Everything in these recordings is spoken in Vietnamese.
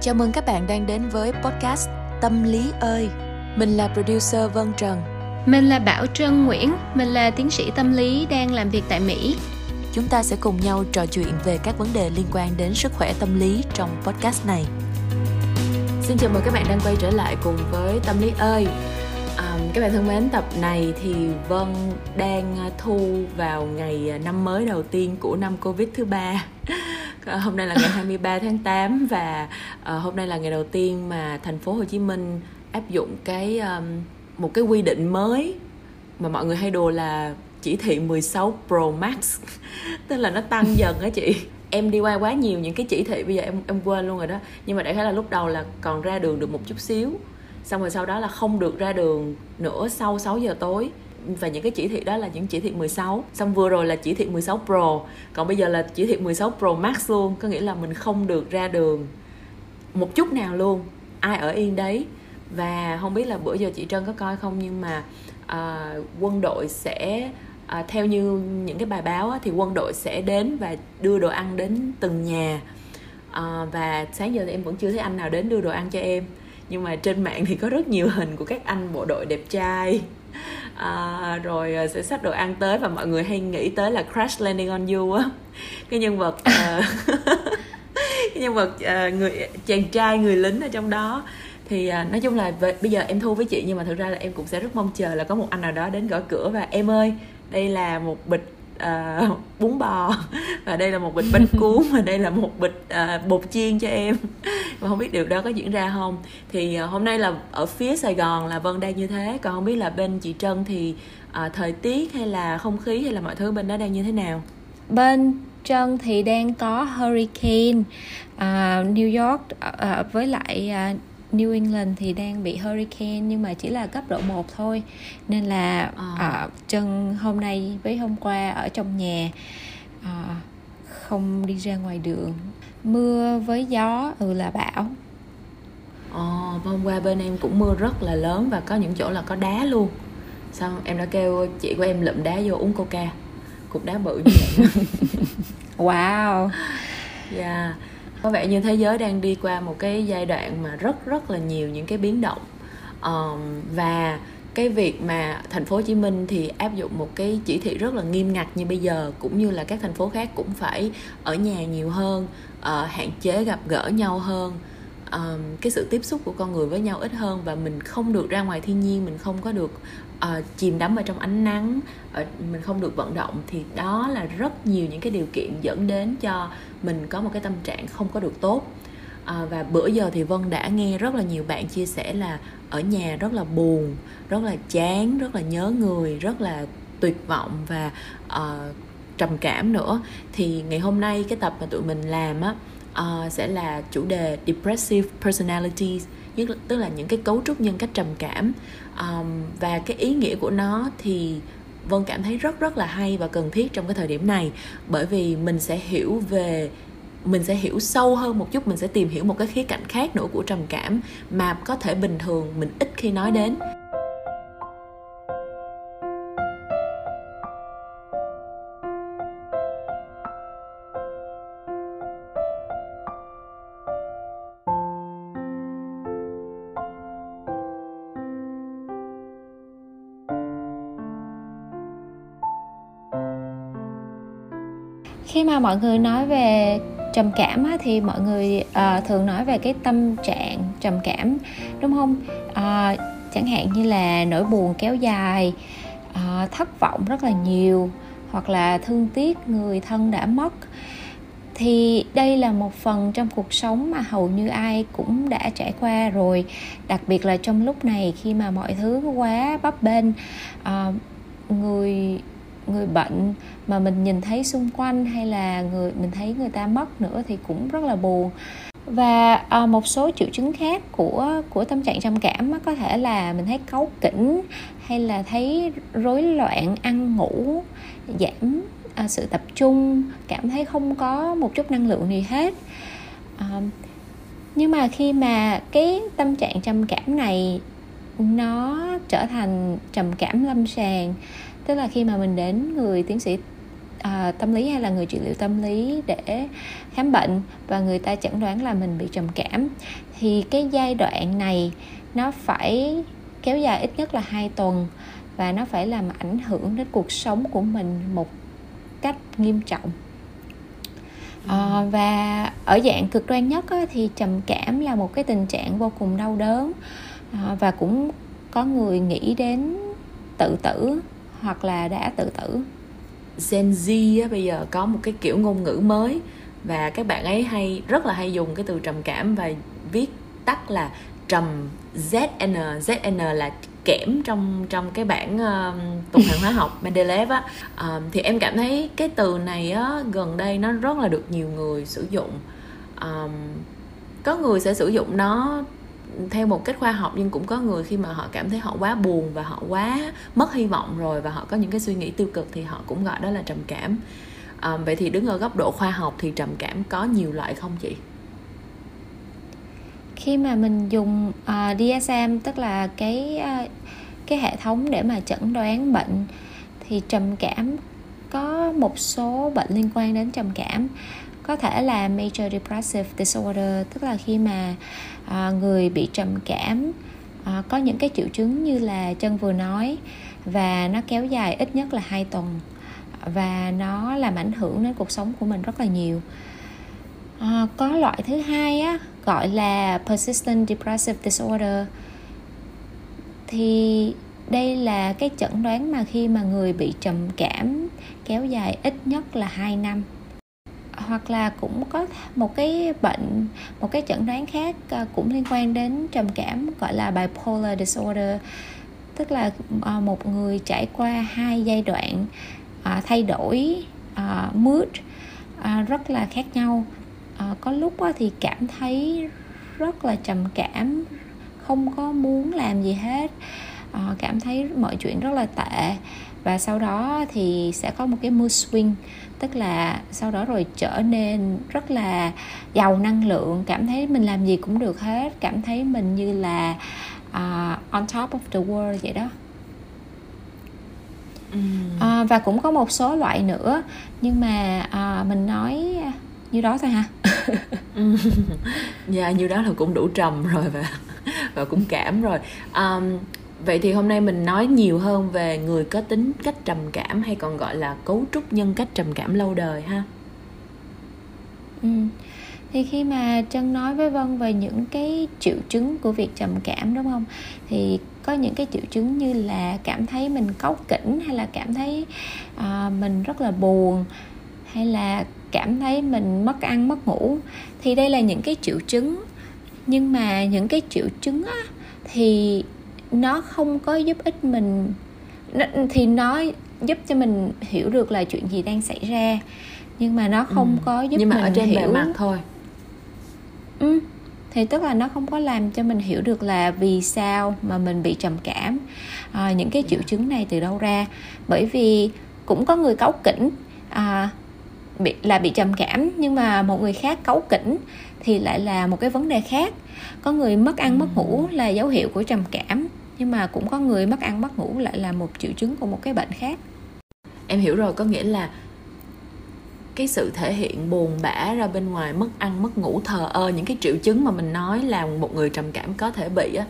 Chào mừng các bạn đang đến với podcast Tâm lý ơi. Mình là producer Vân Trần. Mình là Bảo Trân Nguyễn, mình là tiến sĩ tâm lý đang làm việc tại Mỹ. Chúng ta sẽ cùng nhau trò chuyện về các vấn đề liên quan đến sức khỏe tâm lý trong podcast này. Xin chào mừng các bạn đang quay trở lại cùng với Tâm lý ơi. À, các bạn thân mến, tập này thì Vân đang thu vào ngày năm mới đầu tiên của năm Covid thứ ba. Ờ, hôm nay là ngày 23 tháng 8 và ờ, hôm nay là ngày đầu tiên mà thành phố Hồ Chí Minh áp dụng cái một cái quy định mới mà mọi người hay đùa là chỉ thị 16 Pro Max. Tức là nó tăng dần á chị. Em đi qua quá nhiều những cái chỉ thị, bây giờ em em quên luôn rồi đó. Nhưng mà đại khái là lúc đầu là còn ra đường được một chút xíu, xong rồi sau đó là không được ra đường nữa sau 6 giờ tối và những cái chỉ thị đó là những chỉ thị 16 xong vừa rồi là chỉ thị 16 Pro. Còn bây giờ là chỉ thị 16 Pro Max luôn. Có nghĩa là mình không được ra đường một chút nào luôn. Ai ở yên đấy? Và không biết là bữa giờ chị Trân có coi không nhưng mà à, quân đội sẽ à, theo như những cái bài báo á, thì quân đội sẽ đến và đưa đồ ăn đến từng nhà. À, và sáng giờ thì em vẫn chưa thấy anh nào đến đưa đồ ăn cho em. Nhưng mà trên mạng thì có rất nhiều hình của các anh bộ đội đẹp trai à, rồi à, sẽ xách đồ ăn tới và mọi người hay nghĩ tới là crash landing on you á. Cái nhân vật uh, cái nhân vật uh, người chàng trai người lính ở trong đó. Thì uh, nói chung là bây giờ em thu với chị nhưng mà thực ra là em cũng sẽ rất mong chờ là có một anh nào đó đến gõ cửa và em ơi đây là một bịch uh, bún bò. Và đây là một bịch bánh cuốn và đây là một bịch uh, bột chiên cho em. Và không biết điều đó có diễn ra không. Thì uh, hôm nay là ở phía Sài Gòn là Vân đang như thế. Còn không biết là bên chị Trân thì uh, thời tiết hay là không khí hay là mọi thứ bên đó đang như thế nào? Bên Trân thì đang có hurricane uh, New York uh, với lại uh, New England thì đang bị hurricane nhưng mà chỉ là cấp độ 1 thôi. Nên là à. uh, chân hôm nay với hôm qua ở trong nhà uh, không đi ra ngoài đường. Mưa với gió ừ là bão. Ồ, oh, hôm qua bên em cũng mưa rất là lớn và có những chỗ là có đá luôn. Xong em đã kêu chị của em lụm đá vô uống coca. Cục đá bự như vậy. Wow. Yeah có vẻ như thế giới đang đi qua một cái giai đoạn mà rất rất là nhiều những cái biến động. Um, và cái việc mà thành phố Hồ Chí Minh thì áp dụng một cái chỉ thị rất là nghiêm ngặt như bây giờ cũng như là các thành phố khác cũng phải ở nhà nhiều hơn uh, hạn chế gặp gỡ nhau hơn. Um, cái sự tiếp xúc của con người với nhau ít hơn và mình không được ra ngoài thiên nhiên mình không có được uh, chìm đắm ở trong ánh nắng uh, mình không được vận động thì đó là rất nhiều những cái điều kiện dẫn đến cho mình có một cái tâm trạng không có được tốt. À, và bữa giờ thì vân đã nghe rất là nhiều bạn chia sẻ là ở nhà rất là buồn rất là chán rất là nhớ người rất là tuyệt vọng và uh, trầm cảm nữa. Thì ngày hôm nay cái tập mà tụi mình làm á uh, sẽ là chủ đề depressive personalities tức là những cái cấu trúc nhân cách trầm cảm. Um, và cái ý nghĩa của nó thì vân cảm thấy rất rất là hay và cần thiết trong cái thời điểm này. Bởi vì mình sẽ hiểu về mình sẽ hiểu sâu hơn một chút mình sẽ tìm hiểu một cái khía cạnh khác nữa của trầm cảm mà có thể bình thường mình ít khi nói đến. Mà mọi người nói về trầm cảm á, thì mọi người uh, thường nói về cái tâm trạng trầm cảm đúng không? Uh, chẳng hạn như là nỗi buồn kéo dài uh, thất vọng rất là nhiều hoặc là thương tiếc người thân đã mất. Thì đây là một phần trong cuộc sống mà hầu như ai cũng đã trải qua rồi đặc biệt là trong lúc này khi mà mọi thứ quá bấp bênh uh, người người bệnh mà mình nhìn thấy xung quanh hay là người mình thấy người ta mất nữa thì cũng rất là buồn. Và à, một số triệu chứng khác của của tâm trạng trầm cảm có thể là mình thấy cáu kỉnh hay là thấy rối loạn ăn ngủ giảm à, sự tập trung cảm thấy không có một chút năng lượng gì hết. À, nhưng mà khi mà cái tâm trạng trầm cảm này nó trở thành trầm cảm lâm sàng tức là khi mà mình đến người tiến sĩ à, tâm lý hay là người trị liệu tâm lý để khám bệnh và người ta chẩn đoán là mình bị trầm cảm thì cái giai đoạn này nó phải kéo dài ít nhất là hai tuần và nó phải làm ảnh hưởng đến cuộc sống của mình một cách nghiêm trọng. À, và ở dạng cực đoan nhất á, thì trầm cảm là một cái tình trạng vô cùng đau đớn à, và cũng có người nghĩ đến tự tử hoặc là đã tự tử. Gen Z á, bây giờ có một cái kiểu ngôn ngữ mới và các bạn ấy hay rất là hay dùng cái từ trầm cảm và viết tắt là trầm ZN ZN là kẽm trong trong cái bảng uh, tuần hoàn hóa học Mendeleev á. Uh, thì em cảm thấy cái từ này á gần đây nó rất là được nhiều người sử dụng. Um, có người sẽ sử dụng nó theo một cách khoa học nhưng cũng có người khi mà họ cảm thấy họ quá buồn và họ quá mất hy vọng rồi và họ có những cái suy nghĩ tiêu cực thì họ cũng gọi đó là trầm cảm. À, vậy thì đứng ở góc độ khoa học thì trầm cảm có nhiều loại không chị? Khi mà mình dùng à, uh, DSM tức là cái uh, cái hệ thống để mà chẩn đoán bệnh thì trầm cảm có một số bệnh liên quan đến trầm cảm có thể là major depressive disorder tức là khi mà à, người bị trầm cảm à, có những cái triệu chứng như là chân vừa nói và nó kéo dài ít nhất là hai tuần và nó làm ảnh hưởng đến cuộc sống của mình rất là nhiều. À, có loại thứ hai á gọi là persistent depressive disorder. Thì đây là cái chẩn đoán mà khi mà người bị trầm cảm kéo dài ít nhất là 2 năm hoặc là cũng có một cái bệnh, một cái chẩn đoán khác ờ, cũng liên quan đến trầm cảm, gọi là bipolar disorder. Tức là ờ, một người trải qua hai giai đoạn ờ, thay đổi mood rất là khác nhau. Có lúc thì cảm thấy rất là trầm cảm, không có muốn làm gì hết. Cảm thấy mọi chuyện rất là tệ và sau đó thì sẽ có một cái mood swing tức là sau đó rồi trở nên rất là giàu năng lượng cảm thấy mình làm gì cũng được hết cảm thấy mình như là uh, on top of the world vậy đó. À, và cũng có một số loại nữa nhưng mà à, mình nói như đó thôi ha dạ như đó là cũng đủ trầm rồi và và cũng cảm rồi. Um, vậy thì hôm nay mình nói nhiều hơn về người có tính cách trầm cảm hay còn gọi là cấu trúc nhân cách trầm cảm lâu đời ha? Ừ. thì khi mà chân nói với vân về những cái triệu chứng của việc trầm cảm đúng không? Thì có những cái triệu chứng như là cảm thấy mình cáu kỉnh hay là cảm thấy uh, mình rất là buồn hay là cảm thấy mình mất ăn mất ngủ. Thì đây là những cái triệu chứng. Nhưng mà những cái triệu chứng á, thì nó không có giúp ích mình. Thì nó giúp cho mình hiểu được là chuyện gì đang xảy ra nhưng mà nó không ừ. có giúp nhưng mà mình ở trên hiểu. bề mặt thôi. Ừ. thì tức là nó không có làm cho mình hiểu được là vì sao mà mình bị trầm cảm à, những cái triệu chứng này từ đâu ra. Bởi vì cũng có người cáu kỉnh à, bị là bị trầm cảm nhưng mà một người khác cáu kỉnh thì lại là một cái vấn đề khác. Có người mất ăn mất ngủ là dấu hiệu của trầm cảm nhưng mà cũng có người mất ăn, mất ngủ lại là một triệu chứng của một cái bệnh khác. Em hiểu rồi, có nghĩa là cái sự thể hiện buồn bã ra bên ngoài, mất ăn, mất ngủ, thờ ơ, những cái triệu chứng mà mình nói là một người trầm cảm có thể bị á,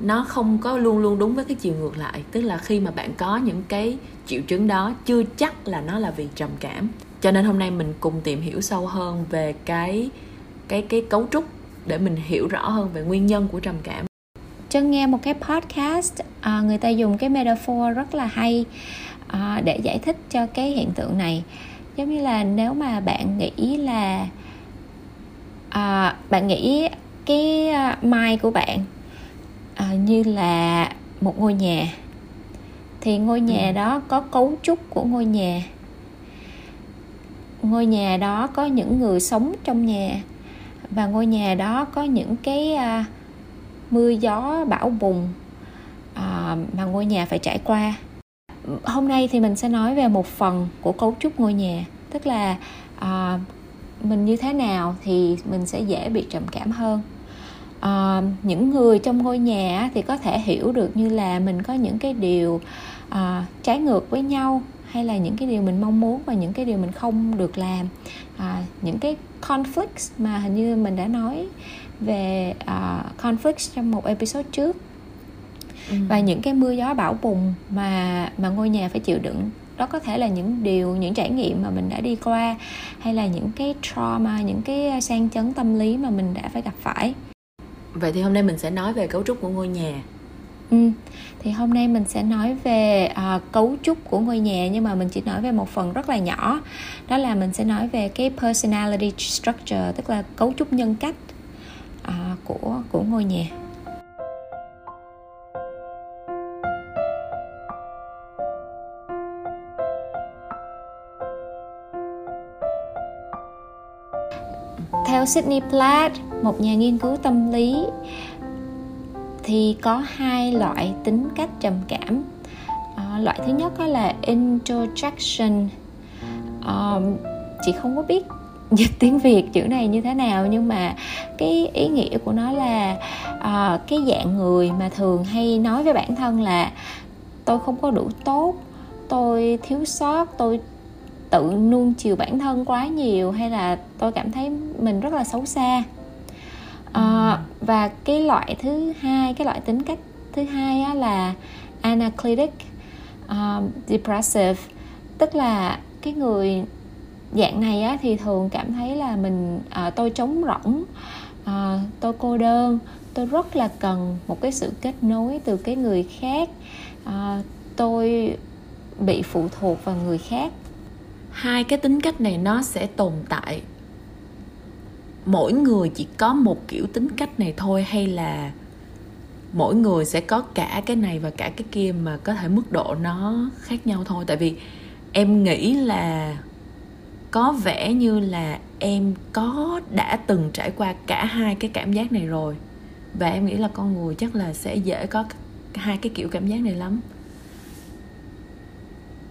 nó không có luôn luôn đúng với cái chiều ngược lại. Tức là khi mà bạn có những cái triệu chứng đó, chưa chắc là nó là vì trầm cảm. Cho nên hôm nay mình cùng tìm hiểu sâu hơn về cái cái cái cấu trúc để mình hiểu rõ hơn về nguyên nhân của trầm cảm chân nghe một cái podcast à, người ta dùng cái metaphor rất là hay à, để giải thích cho cái hiện tượng này giống như là nếu mà bạn nghĩ là à, bạn nghĩ cái uh, mind của bạn à, như là một ngôi nhà thì ngôi nhà ừ. đó có cấu trúc của ngôi nhà ngôi nhà đó có những người sống trong nhà và ngôi nhà đó có những cái uh, mưa gió bão bùng à, mà ngôi nhà phải trải qua. Hôm nay thì mình sẽ nói về một phần của cấu trúc ngôi nhà tức là à, mình như thế nào thì mình sẽ dễ bị trầm cảm hơn. À, những người trong ngôi nhà thì có thể hiểu được như là mình có những cái điều à, trái ngược với nhau hay là những cái điều mình mong muốn và những cái điều mình không được làm. À, những cái conflicts mà hình như mình đã nói về uh, conflicts trong một episode trước ừ. và những cái mưa gió bão bùng mà mà ngôi nhà phải chịu đựng đó có thể là những điều những trải nghiệm mà mình đã đi qua hay là những cái trauma những cái sang chấn tâm lý mà mình đã phải gặp phải vậy thì hôm nay mình sẽ nói về cấu trúc của ngôi nhà Ừ. Thì hôm nay mình sẽ nói về uh, cấu trúc của ngôi nhà nhưng mà mình chỉ nói về một phần rất là nhỏ. Đó là mình sẽ nói về cái personality structure tức là cấu trúc nhân cách à, của của ngôi nhà. Theo Sydney Platt, một nhà nghiên cứu tâm lý thì có hai loại tính cách trầm cảm à, loại thứ nhất đó là introjection à, chị không có biết dịch tiếng việt chữ này như thế nào nhưng mà cái ý nghĩa của nó là uh, cái dạng người mà thường hay nói với bản thân là tôi không có đủ tốt tôi thiếu sót tôi tự nuông chiều bản thân quá nhiều hay là tôi cảm thấy mình rất là xấu xa. À, và cái loại thứ hai cái loại tính cách thứ hai á, là anaclitic um, ờ, depressive tức là cái người dạng này á, thì thường cảm thấy là mình à, tôi trống rỗng à, tôi cô đơn. Tôi rất là cần một cái sự kết nối từ cái người khác. À, tôi bị phụ thuộc vào người khác. Hai cái tính cách này nó sẽ tồn tại. Mỗi người chỉ có một kiểu tính cách này thôi hay là mỗi người sẽ có cả cái này và cả cái kia mà có thể mức độ nó khác nhau thôi? Tại vì em nghĩ là có vẻ như là em có đã từng trải qua cả hai cái cảm giác này rồi. Và em nghĩ là con người chắc là sẽ dễ có hai cái kiểu cảm giác này lắm.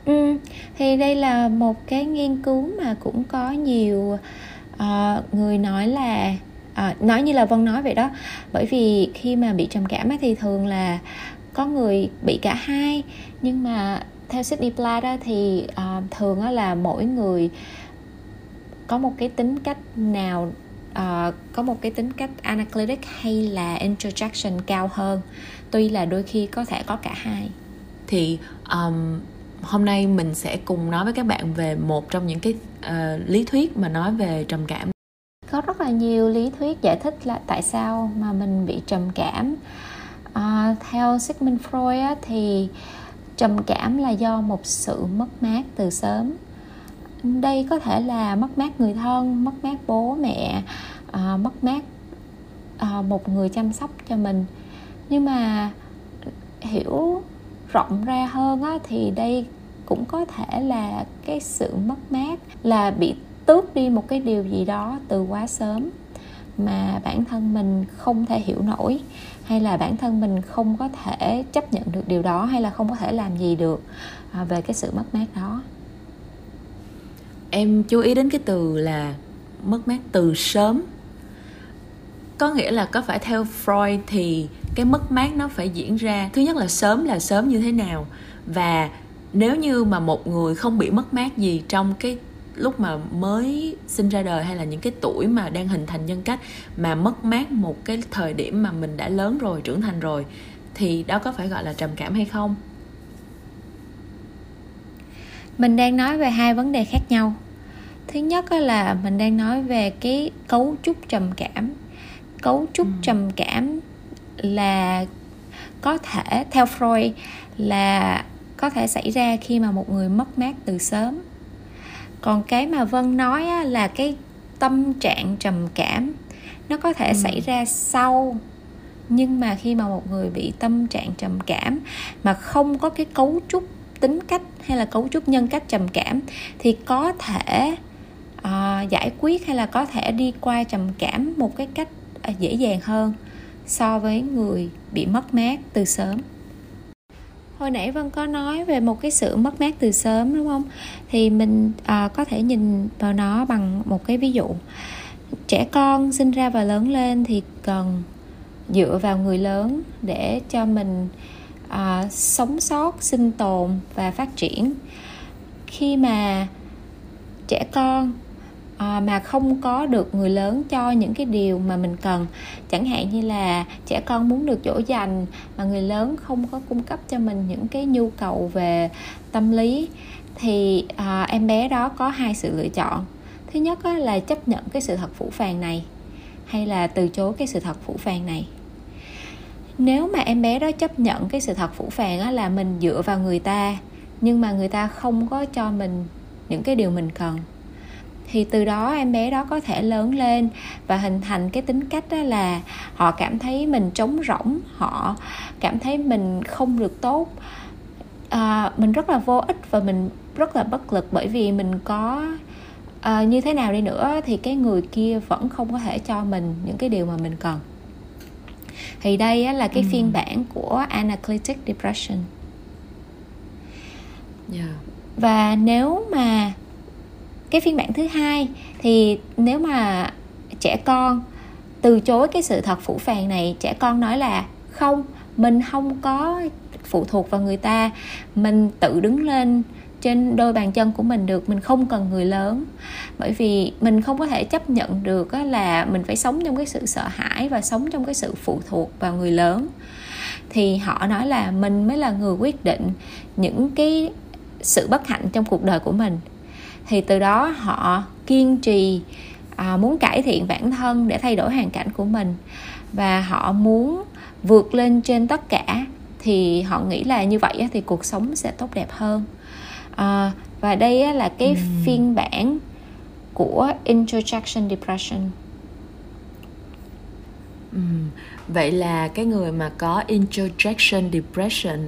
Ừ, thì đây là một cái nghiên cứu mà cũng có nhiều uh, người nói là à, nói như là vân nói vậy đó. Bởi vì khi mà bị trầm cảm ấy, thì thường là có người bị cả hai. Nhưng mà theo Sydney Platt đó, thì uh, thường là mỗi người có một cái tính cách nào uh, có một cái tính cách analytic hay là introjection cao hơn? Tuy là đôi khi có thể có cả hai. Thì um, hôm nay mình sẽ cùng nói với các bạn về một trong những cái uh, lý thuyết mà nói về trầm cảm. Có rất là nhiều lý thuyết giải thích là tại sao mà mình bị trầm cảm. À, theo Sigmund Freud á, thì trầm cảm là do một sự mất mát từ sớm đây có thể là mất mát người thân mất mát bố mẹ à, mất mát à, một người chăm sóc cho mình. Nhưng mà hiểu rộng ra hơn á, thì đây cũng có thể là cái sự mất mát là bị tước đi một cái điều gì đó từ quá sớm mà bản thân mình không thể hiểu nổi hay là bản thân mình không có thể chấp nhận được điều đó hay là không có thể làm gì được ờ, về cái sự mất mát đó em chú ý đến cái từ là mất mát từ sớm. Có nghĩa là có phải theo Freud thì cái mất mát nó phải diễn ra, thứ nhất là sớm là sớm như thế nào? Và nếu như mà một người không bị mất mát gì trong cái lúc mà mới sinh ra đời hay là những cái tuổi mà đang hình thành nhân cách mà mất mát một cái thời điểm mà mình đã lớn rồi, trưởng thành rồi, thì đó có phải gọi là trầm cảm hay không? Mình đang nói về hai vấn đề khác nhau thứ nhất là mình đang nói về cái cấu trúc trầm cảm cấu trúc ừ. trầm cảm là có thể theo freud là có thể xảy ra khi mà một người mất mát từ sớm còn cái mà vân nói á, là cái tâm trạng trầm cảm nó có thể ừ. xảy ra sau nhưng mà khi mà một người bị tâm trạng trầm cảm mà không có cái cấu trúc tính cách hay là cấu trúc nhân cách trầm cảm thì có thể uh, giải quyết hay là có thể đi qua trầm cảm một cái cách uh, dễ dàng hơn so với người bị mất mát từ sớm. Hồi nãy vân có nói về một cái sự mất mát từ sớm đúng không? Thì mình à, có thể nhìn vào nó bằng một cái ví dụ. Trẻ con sinh ra và lớn lên thì cần dựa vào người lớn để cho mình à, sống sót sinh tồn và phát triển. Khi mà trẻ con à, mà không có được người lớn cho những cái điều mà mình cần chẳng hạn như là trẻ con muốn được dỗ dành mà người lớn không có cung cấp cho mình những cái nhu cầu về tâm lý thì à, em bé đó có hai sự lựa chọn. Thứ nhất là chấp nhận cái sự thật phủ phàng này hay là từ chối cái sự thật phủ phàng này nếu mà em bé đó chấp nhận cái sự thật phủ phàng là mình dựa vào người ta nhưng mà người ta không có cho mình những cái điều mình cần thì từ đó em bé đó có thể lớn lên và hình thành cái tính cách đó là họ cảm thấy mình trống rỗng họ cảm thấy mình không được tốt. À, mình rất là vô ích và mình rất là bất lực bởi vì mình có à, như thế nào đi nữa thì cái người kia vẫn không có thể cho mình những cái điều mà mình cần thì đây á, là cái ừ. phiên bản của anaclitic depression yeah. và nếu mà cái phiên bản thứ hai thì nếu mà trẻ con từ chối cái sự thật phủ phàng này trẻ con nói là không mình không có phụ thuộc vào người ta mình tự đứng lên trên đôi bàn chân của mình được mình không cần người lớn. Bởi vì mình không có thể chấp nhận được là mình phải sống trong cái sự sợ hãi và sống trong cái sự phụ thuộc vào người lớn. Thì họ nói là mình mới là người quyết định những cái sự bất hạnh trong cuộc đời của mình. Thì từ đó họ kiên trì à, muốn cải thiện bản thân để thay đổi hoàn cảnh của mình. Và họ muốn vượt lên trên tất cả thì họ nghĩ là như vậy thì cuộc sống sẽ tốt đẹp hơn à, và đây là cái ừ. phiên bản của introjection depression ừ. vậy là cái người mà có introjection depression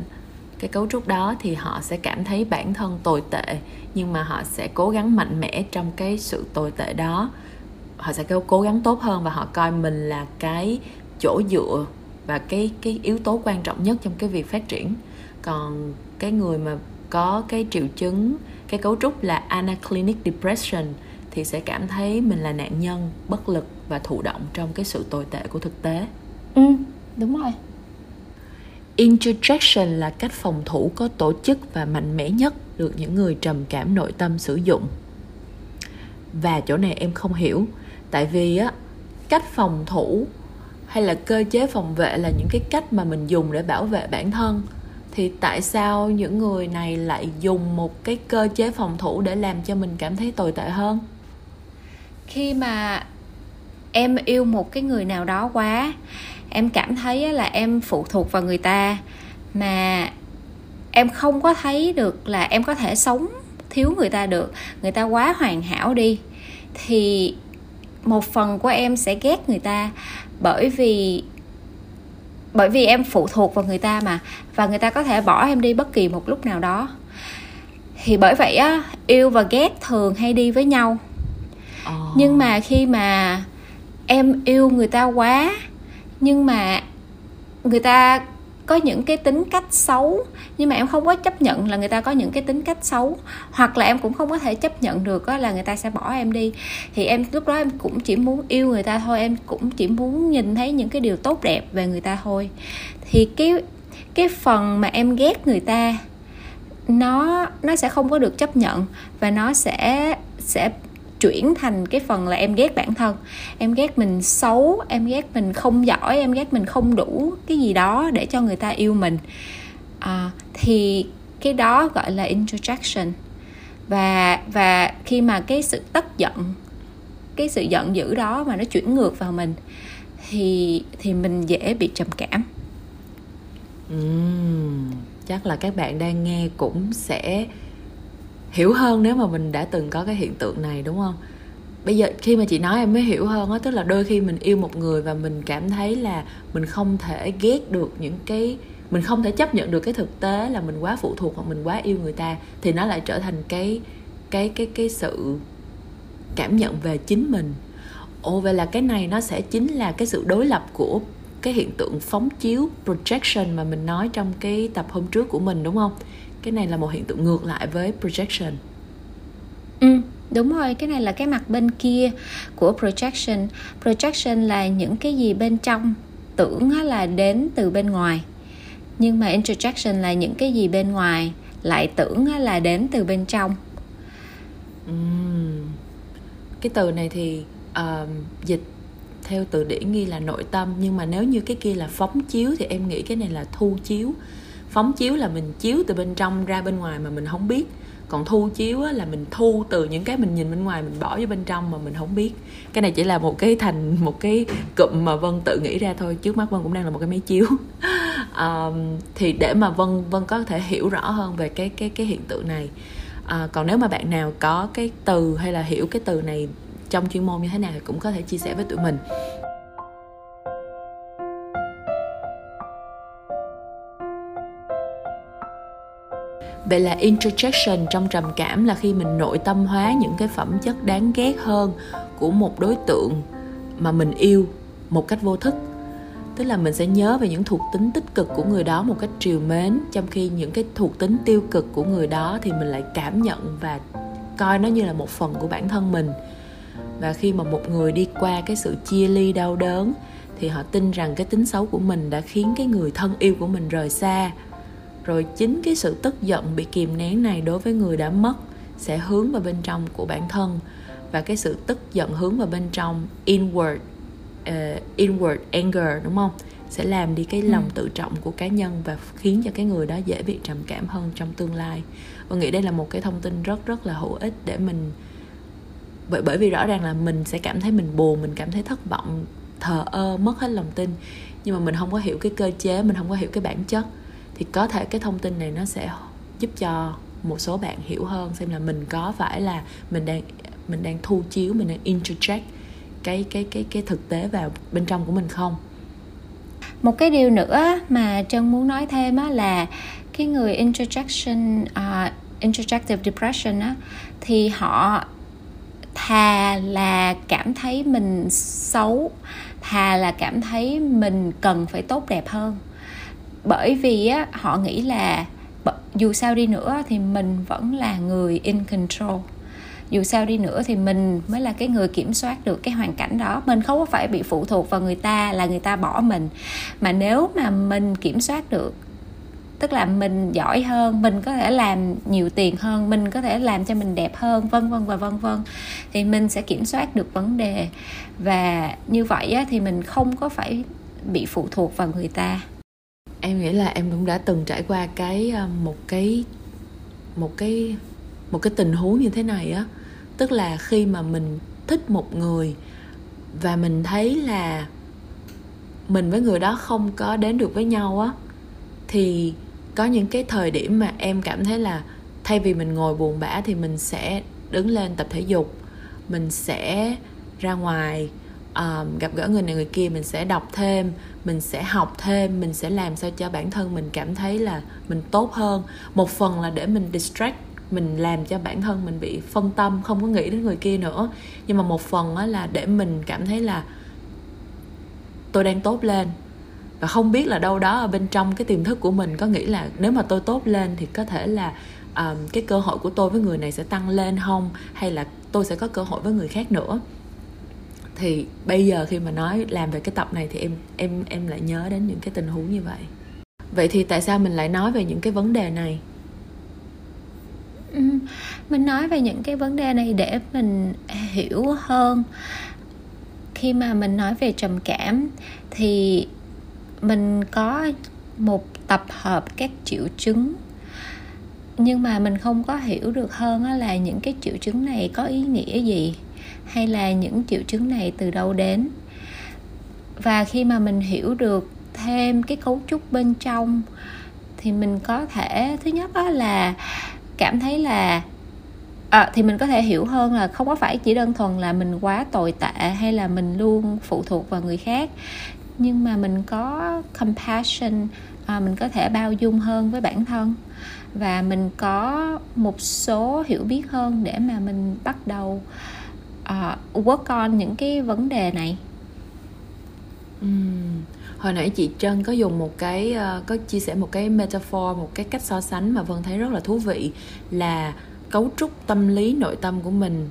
cái cấu trúc đó thì họ sẽ cảm thấy bản thân tồi tệ nhưng mà họ sẽ cố gắng mạnh mẽ trong cái sự tồi tệ đó họ sẽ cố gắng tốt hơn và họ coi mình là cái chỗ dựa và cái cái yếu tố quan trọng nhất trong cái việc phát triển còn cái người mà có cái triệu chứng cái cấu trúc là anaclinic depression thì sẽ cảm thấy mình là nạn nhân bất lực và thụ động trong cái sự tồi tệ của thực tế. Ừ đúng rồi. Interjection là cách phòng thủ có tổ chức và mạnh mẽ nhất được những người trầm cảm nội tâm sử dụng. Và chỗ này em không hiểu tại vì á cách phòng thủ hay là cơ chế phòng vệ là những cái cách mà mình dùng để bảo vệ bản thân thì tại sao những người này lại dùng một cái cơ chế phòng thủ để làm cho mình cảm thấy tồi tệ hơn? Khi mà em yêu một cái người nào đó quá, em cảm thấy là em phụ thuộc vào người ta, mà em không có thấy được là em có thể sống thiếu người ta được, người ta quá hoàn hảo đi, thì một phần của em sẽ ghét người ta bởi vì bởi vì em phụ thuộc vào người ta mà và người ta có thể bỏ em đi bất kỳ một lúc nào đó thì bởi vậy á yêu và ghét thường hay đi với nhau oh. nhưng mà khi mà em yêu người ta quá nhưng mà người ta có những cái tính cách xấu, nhưng mà em không có chấp nhận là người ta có những cái tính cách xấu. Hoặc là em cũng không có thể chấp nhận được là người ta sẽ bỏ em đi. Thì em, lúc đó em cũng chỉ muốn yêu người ta thôi, em cũng chỉ muốn nhìn thấy những cái điều tốt đẹp về người ta thôi. Thì cái cái phần mà em ghét người ta, nó nó sẽ không có được chấp nhận và nó sẽ sẽ chuyển thành cái phần là em ghét bản thân. Em ghét mình xấu em ghét mình không giỏi em ghét mình không đủ cái gì đó để cho người ta yêu mình. À, thì cái đó gọi là introjection. Và và khi mà cái sự tức giận cái sự giận dữ đó mà nó chuyển ngược vào mình thì thì mình dễ bị trầm cảm. Uhm, chắc là các bạn đang nghe cũng sẽ hiểu hơn nếu mà mình đã từng có cái hiện tượng này, đúng không? Bây giờ khi mà chị nói em mới hiểu hơn á, tức là đôi khi mình yêu một người và mình cảm thấy là mình không thể ghét được những cái, mình không thể chấp nhận được cái thực tế là mình quá phụ thuộc hoặc mình quá yêu người ta, thì nó lại trở thành cái cái cái cái sự cảm nhận về chính mình. Ồ, vậy là cái này nó sẽ chính là cái sự đối lập của cái hiện tượng phóng chiếu, projection mà mình nói trong cái tập hôm trước của mình, đúng không? Cái này là một hiện tượng ngược lại với projection. Ừ đúng rồi cái này là cái mặt bên kia của projection. Projection là những cái gì bên trong tưởng là đến từ bên ngoài. Nhưng mà interjection là những cái gì bên ngoài lại tưởng là đến từ bên trong. Uhm. cái từ này thì uh, dịch theo từ điển ghi là nội tâm. Nhưng mà nếu như cái kia là phóng chiếu thì em nghĩ cái này là thu chiếu phóng chiếu là mình chiếu từ bên trong ra bên ngoài mà mình không biết. Còn thu chiếu là mình thu từ những cái mình nhìn bên ngoài mình bỏ vô bên trong mà mình không biết. Cái này chỉ là một cái thành một cái cụm mà vân tự nghĩ ra thôi trước mắt vân cũng đang là một cái máy chiếu. Um, thì để mà vân vân có thể hiểu rõ hơn về cái cái cái hiện tượng này à, còn nếu mà bạn nào có cái từ hay là hiểu cái từ này trong chuyên môn như thế nào thì cũng có thể chia sẻ với tụi mình. Vậy là interjection trong trầm cảm là khi mình nội tâm hóa những cái phẩm chất đáng ghét hơn của một đối tượng mà mình yêu một cách vô thức. Tức là mình sẽ nhớ về những thuộc tính tích cực của người đó một cách triều mến, trong khi những cái thuộc tính tiêu cực của người đó thì mình lại cảm nhận và coi nó như là một phần của bản thân mình. Và khi mà một người đi qua cái sự chia ly đau đớn thì họ tin rằng cái tính xấu của mình đã khiến cái người thân yêu của mình rời xa rồi chính cái sự tức giận bị kìm nén này đối với người đã mất sẽ hướng vào bên trong của bản thân. Và cái sự tức giận hướng vào bên trong inward uh, inward anger đúng không? Sẽ làm đi cái lòng ừ. tự trọng của cá nhân và khiến cho cái người đó dễ bị trầm cảm hơn trong tương lai. Và nghĩ đây là một cái thông tin rất rất là hữu ích để mình bởi bởi vì rõ ràng là mình sẽ cảm thấy mình buồn mình cảm thấy thất vọng thờ ơ mất hết lòng tin. Nhưng mà mình không có hiểu cái cơ chế mình không có hiểu cái bản chất thì có thể cái thông tin này nó sẽ giúp cho một số bạn hiểu hơn xem là mình có phải là mình đang mình đang thu chiếu mình đang interject cái cái cái cái thực tế vào bên trong của mình không? Một cái điều nữa mà trân muốn nói thêm á là cái người interjection uh, interjective depression á thì họ thà là cảm thấy mình xấu thà là cảm thấy mình cần phải tốt đẹp hơn bởi vì á họ nghĩ là dù sao đi nữa thì mình vẫn là người in control. Dù sao đi nữa thì mình mới là cái người kiểm soát được cái hoàn cảnh đó. Mình không có phải bị phụ thuộc vào người ta là người ta bỏ mình. Mà nếu mà mình kiểm soát được tức là mình giỏi hơn mình có thể làm nhiều tiền hơn mình có thể làm cho mình đẹp hơn vân vân và vân vân thì mình sẽ kiểm soát được vấn đề. Và như vậy á, thì mình không có phải bị phụ thuộc vào người ta em nghĩ là em cũng đã từng trải qua cái ờ, một cái một cái một cái tình huống như thế này á. Tức là khi mà mình thích một người và mình thấy là mình với người đó không có đến được với nhau á thì có những cái thời điểm mà em cảm thấy là thay vì mình ngồi buồn bã thì mình sẽ đứng lên tập thể dục mình sẽ ra ngoài um, gặp gỡ người này người kia mình sẽ đọc thêm mình sẽ học thêm mình sẽ làm sao cho bản thân mình cảm thấy là mình tốt hơn. Một phần là để mình distract mình làm cho bản thân mình bị phân tâm không có nghĩ đến người kia nữa. Nhưng mà một phần là để mình cảm thấy là tôi đang tốt lên. Và không biết là đâu đó ở bên trong cái tiềm thức của mình có nghĩ là nếu mà tôi tốt lên thì có thể là um, cái cơ hội của tôi với người này sẽ tăng lên không? Hay là tôi sẽ có cơ hội với người khác nữa? Thì bây giờ khi mà nói làm về cái tập này thì em em em lại nhớ đến những cái tình huống như vậy. Vậy thì tại sao mình lại nói về những cái vấn đề này? Ừ, mình nói về những cái vấn đề này để mình hiểu hơn. Khi mà mình nói về trầm cảm thì mình có một tập hợp các triệu chứng. Nhưng mà mình không có hiểu được hơn là những cái triệu chứng này có ý nghĩa gì hay là những triệu chứng này từ đâu đến? Và khi mà mình hiểu được thêm cái cấu trúc bên trong thì mình có thể thứ nhất đó là cảm thấy là à, thì mình có thể hiểu hơn là không có phải chỉ đơn thuần là mình quá tồi tệ hay là mình luôn phụ thuộc vào người khác nhưng mà mình có compassion à, mình có thể bao dung hơn với bản thân. Và mình có một số hiểu biết hơn để mà mình bắt đầu uh, work on những cái vấn đề này uhm. hồi nãy chị Trân có dùng một cái uh, có chia sẻ một cái metaphor một cái cách so sánh mà Vân thấy rất là thú vị là cấu trúc tâm lý nội tâm của mình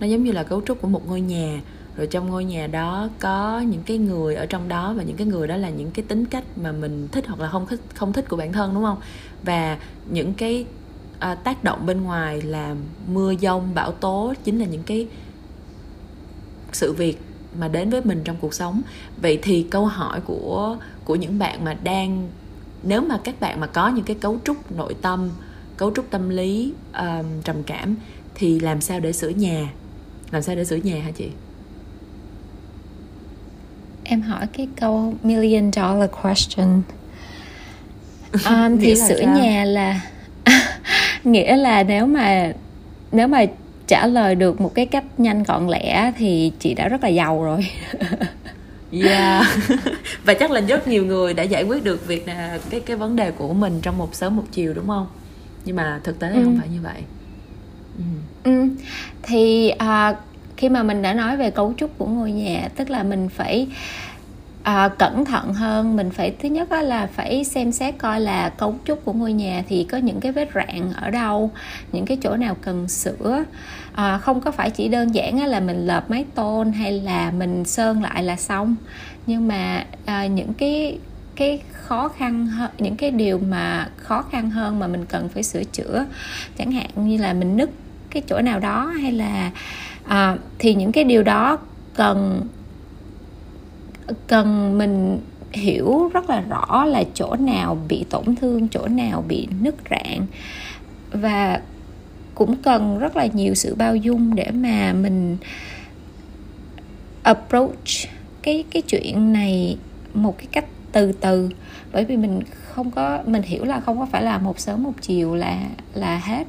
nó giống như là cấu trúc của một ngôi nhà rồi trong ngôi nhà đó có những cái người ở trong đó và những cái người đó là những cái tính cách mà mình thích hoặc là không thích không thích của bản thân đúng không và những cái à, tác động bên ngoài là mưa dông bão tố chính là những cái sự việc mà đến với mình trong cuộc sống. Vậy thì câu hỏi của của những bạn mà đang nếu mà các bạn mà có những cái cấu trúc nội tâm cấu trúc tâm lý um, trầm cảm thì làm sao để sửa nhà? Làm sao để sửa nhà hả chị? Em hỏi cái câu million dollar question. Um, thì sửa sao? nhà là nghĩa là nếu mà nếu mà trả lời được một cái cách nhanh gọn lẹ thì chị đã rất là giàu rồi yeah và chắc là rất nhiều người đã giải quyết được việc là cái cái vấn đề của mình trong một sớm một chiều đúng không nhưng mà thực tế ừ. không phải như vậy ừ. Ừ. thì à, khi mà mình đã nói về cấu trúc của ngôi nhà tức là mình phải à, cẩn thận hơn mình phải thứ nhất là phải xem xét coi là cấu trúc của ngôi nhà thì có những cái vết rạn ở đâu những cái chỗ nào cần sửa. À, không có phải chỉ đơn giản là mình lợp mái tôn hay là mình sơn lại là xong. Nhưng mà à, những cái cái khó khăn hơn những cái điều mà khó khăn hơn mà mình cần phải sửa chữa chẳng hạn như là mình nứt cái chỗ nào đó hay là à, thì những cái điều đó cần cần mình hiểu rất là rõ là chỗ nào bị tổn thương, chỗ nào bị nứt rạn. Và cũng cần rất là nhiều sự bao dung để mà mình approach cái cái chuyện này một cái cách từ từ. Bởi vì mình không có, mình hiểu là không có phải là một sớm một chiều là là hết.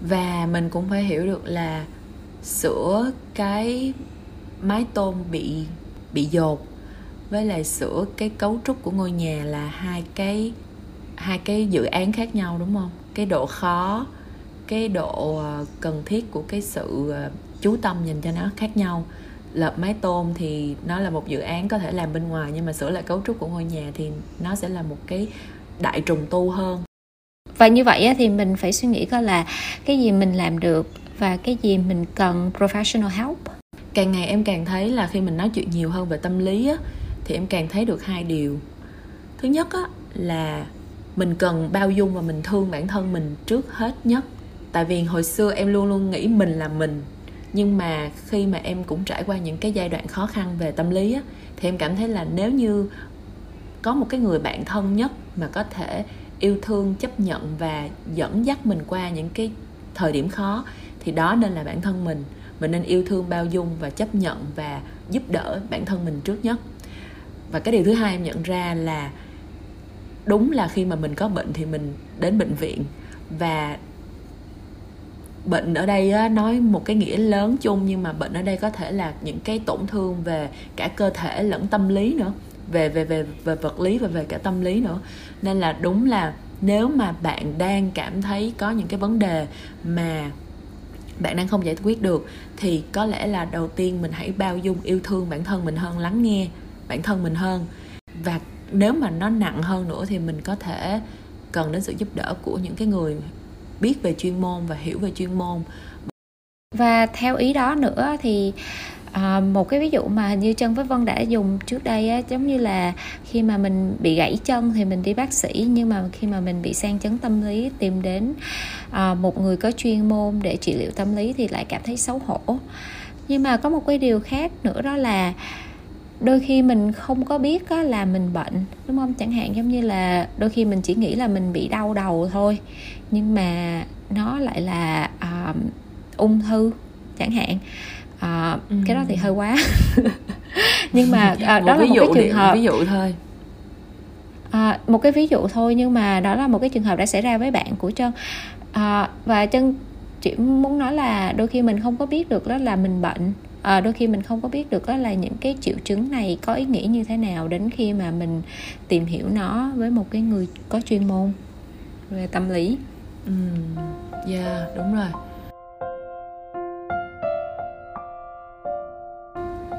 Và mình cũng phải hiểu được là sửa cái mái tôn bị bị dột với lại sửa cái cấu trúc của ngôi nhà là hai cái hai cái dự án khác nhau đúng không? Cái độ khó cái độ ờ, cần thiết của cái sự ờ, chú tâm dành cho nó khác nhau. Lợp mái tôn thì nó là một dự án có thể làm bên ngoài nhưng mà sửa lại cấu trúc của ngôi nhà thì nó sẽ là một cái đại trùng tu hơn. Và như vậy thì mình phải suy nghĩ coi là cái gì mình làm được và cái gì mình cần professional help. Càng ngày em càng thấy là khi mình nói chuyện nhiều hơn về tâm lý á, thì em càng thấy được hai điều. Thứ nhất á, là mình cần bao dung và mình thương bản thân mình trước hết nhất. Tại vì hồi xưa em luôn luôn nghĩ mình là mình nhưng mà khi mà em cũng trải qua những cái giai đoạn khó khăn về tâm lý á, thì em cảm thấy là nếu như có một cái người bạn thân nhất mà có thể yêu thương chấp nhận và dẫn dắt mình qua những cái thời điểm khó thì đó nên là bản thân mình. Mình nên yêu thương bao dung và chấp nhận và giúp đỡ bản thân mình trước nhất và cái điều thứ hai em nhận ra là đúng là khi mà mình có bệnh thì mình đến bệnh viện. Và bệnh ở đây á, nói một cái nghĩa lớn chung nhưng mà bệnh ở đây có thể là những cái tổn thương về cả cơ thể lẫn tâm lý nữa về về về về vật lý và về cả tâm lý nữa. Nên là đúng là nếu mà bạn đang cảm thấy có những cái vấn đề mà bạn đang không giải quyết được thì có lẽ là đầu tiên mình hãy bao dung yêu thương bản thân mình hơn lắng nghe bản thân mình hơn. Và nếu mà nó nặng hơn nữa thì mình có thể cần đến sự giúp đỡ của những cái người biết về chuyên môn và hiểu về chuyên môn. Và theo ý đó nữa thì à, một cái ví dụ mà như chân với vân đã dùng trước đây á, giống như là khi mà mình bị gãy chân thì mình đi bác sĩ nhưng mà khi mà mình bị sang chấn tâm lý tìm đến à, một người có chuyên môn để trị liệu tâm lý thì lại cảm thấy xấu hổ. Nhưng mà có một cái điều khác nữa đó là đôi khi mình không có biết á, là mình bệnh đúng không? Chẳng hạn giống như là đôi khi mình chỉ nghĩ là mình bị đau đầu thôi nhưng mà nó lại là uh, ung thư chẳng hạn. Uh, ừ. cái đó thì hơi quá. Nhưng mà uh, đó một là một cái trường hợp ví dụ thôi. À, một cái ví dụ thôi nhưng mà đó là một cái trường hợp đã xảy ra với bạn của chân à, và chân chỉ muốn nói là đôi khi mình không có biết được đó là mình bệnh à, đôi khi mình không có biết được đó là những cái triệu chứng này có ý nghĩa như thế nào đến khi mà mình tìm hiểu nó với một cái người có chuyên môn về tâm lý ừ yeah đúng rồi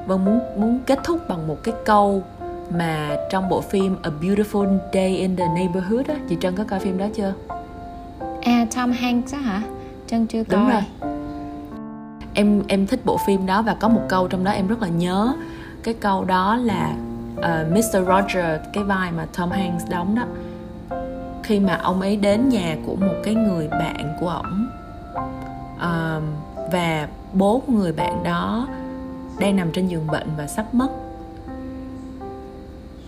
vâng muốn muốn kết thúc bằng một cái câu mà trong bộ phim A Beautiful Day in the Neighborhood á chị Trân có coi phim đó chưa? À Tom Hanks á hả? Trân chưa coi. Đúng rồi em em thích bộ phim đó và có một câu trong đó em rất là nhớ cái câu đó là ờ, uh, Mr. Roger cái vai mà Tom Hanks đóng đó khi mà ông ấy đến nhà của một cái người bạn của ổng uh, và bố của người bạn đó đang nằm trên giường bệnh và sắp mất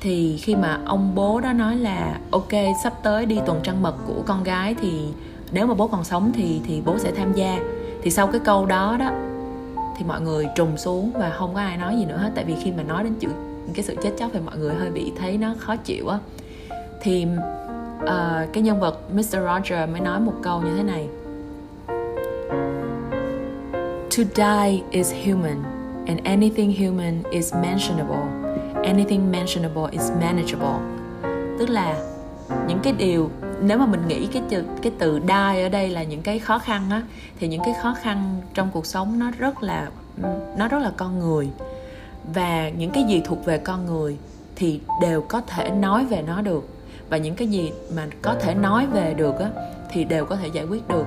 thì khi mà ông bố đó nói là ok sắp tới đi tuần trăng mật của con gái thì nếu mà bố còn sống thì thì bố sẽ tham gia thì sau cái câu đó đó thì mọi người trùng xuống và không có ai nói gì nữa hết. Tại vì khi mà nói đến chữ cái sự chết chóc thì mọi người hơi bị thấy nó khó chịu á. Thì uh, cái nhân vật Mr. Roger mới nói một câu như thế này. To die is human and anything human is mentionable. Anything mentionable is manageable. Tức là những cái điều nếu mà mình nghĩ cái từ cái từ die ở đây là những cái khó khăn á, thì những cái khó khăn trong cuộc sống nó rất là, nó rất là con người. Và những cái gì thuộc về con người thì đều có thể nói về nó được. Và những cái gì mà có thể nói về được á, thì đều có thể giải quyết được.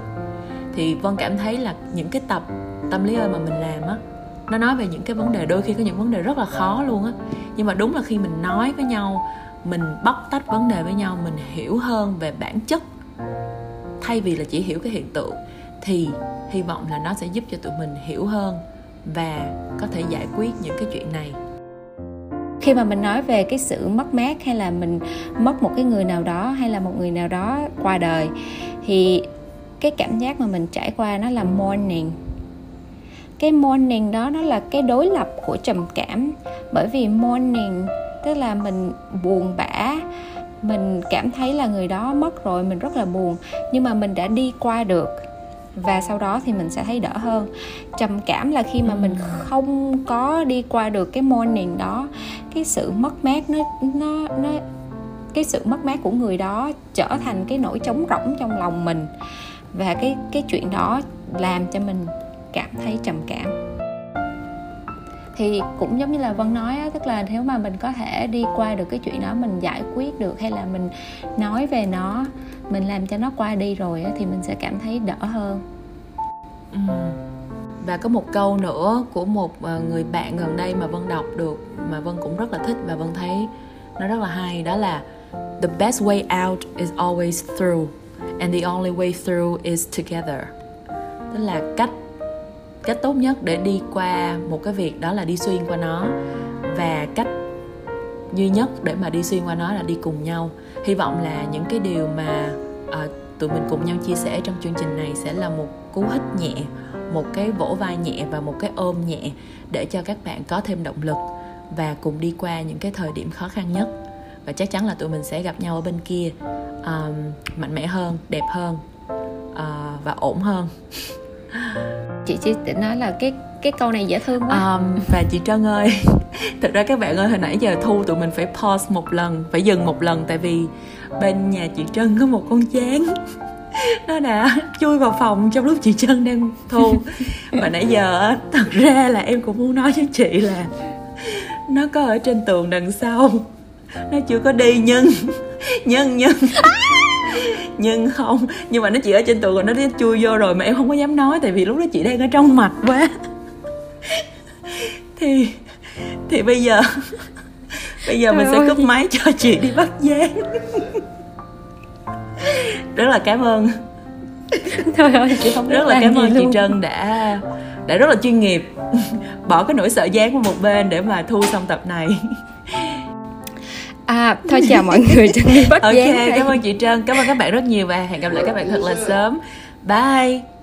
Thì vân cảm thấy là những cái tập tâm lý ơi mà mình làm á, nó nói về những cái vấn đề, đôi khi có những vấn đề rất là khó luôn á. Nhưng mà đúng là khi mình nói với nhau mình bóc tách vấn đề với nhau, mình hiểu hơn về bản chất. Thay vì là chỉ hiểu cái hiện tượng, thì hy vọng là nó sẽ giúp cho tụi mình hiểu hơn và có thể giải quyết những cái chuyện này. Khi mà mình nói về cái sự mất mát hay là mình mất một cái người nào đó hay là một người nào đó qua đời, thì cái cảm giác mà mình trải qua nó là mourning. Cái mourning đó nó là cái đối lập của trầm cảm, bởi vì mourning tức là mình buồn bã mình cảm thấy là người đó mất rồi mình rất là buồn. Nhưng mà mình đã đi qua được và sau đó thì mình sẽ thấy đỡ hơn. Trầm cảm là khi mà mình không có đi qua được cái morning đó cái sự mất mát nó nó nó cái sự mất mát của người đó trở thành cái nỗi trống rỗng trong lòng mình. Và cái cái chuyện đó làm cho mình cảm thấy trầm cảm thì cũng giống như là vân nói á, tức là nếu mà mình có thể đi qua được cái chuyện đó mình giải quyết được hay là mình nói về nó mình làm cho nó qua đi rồi á, thì mình sẽ cảm thấy đỡ hơn ừ. và có một câu nữa của một ờ, người bạn gần đây mà vân đọc được mà vân cũng rất là thích và vân thấy nó rất là hay đó là the best way out is always through and the only way through is together tức là cách cách tốt nhất để đi qua một cái việc đó là đi xuyên qua nó. Và cách duy nhất để mà đi xuyên qua nó là đi cùng nhau. Hy vọng là những cái điều mà uh, tụi mình cùng nhau chia sẻ trong chương trình này sẽ là một cú hít nhẹ một cái vỗ vai nhẹ và một cái ôm nhẹ để cho các bạn có thêm động lực và cùng đi qua những cái thời điểm khó khăn nhất. Và chắc chắn là tụi mình sẽ gặp nhau ở bên kia um, mạnh mẽ hơn đẹp hơn uh, và ổn hơn. chị chỉ định nói là cái cái câu này dễ thương quá. Um, và chị Trân ơi thật ra các bạn ơi hồi nãy giờ thu tụi mình phải pause một lần phải dừng một lần tại vì bên nhà chị Trân có một con chán. Nó đã chui vào phòng trong lúc chị Trân đang thu. Và nãy giờ thật ra là em cũng muốn nói với chị là nó có ở trên tường đằng sau. Nó chưa có đi nhưng nhưng nhưng nhưng không nhưng mà nó chỉ ở trên tường rồi nó chui vô rồi mà em không có dám nói tại vì lúc đó chị đang ở trong mặt quá. Thì thì bây giờ bây giờ Trời mình sẽ cúp máy cho chị đi bắt gián rất là cảm ơn. Thôi ơi, chị không rất là cảm ơn chị Trân đã đã rất là chuyên nghiệp. Bỏ cái nỗi sợ gián qua một bên để mà thu xong tập này À, thôi chào mọi người Trân đi bắt Ok, cảm ơn chị Trân, cảm ơn các bạn rất nhiều và hẹn gặp lại các bạn thật là sớm. Bye.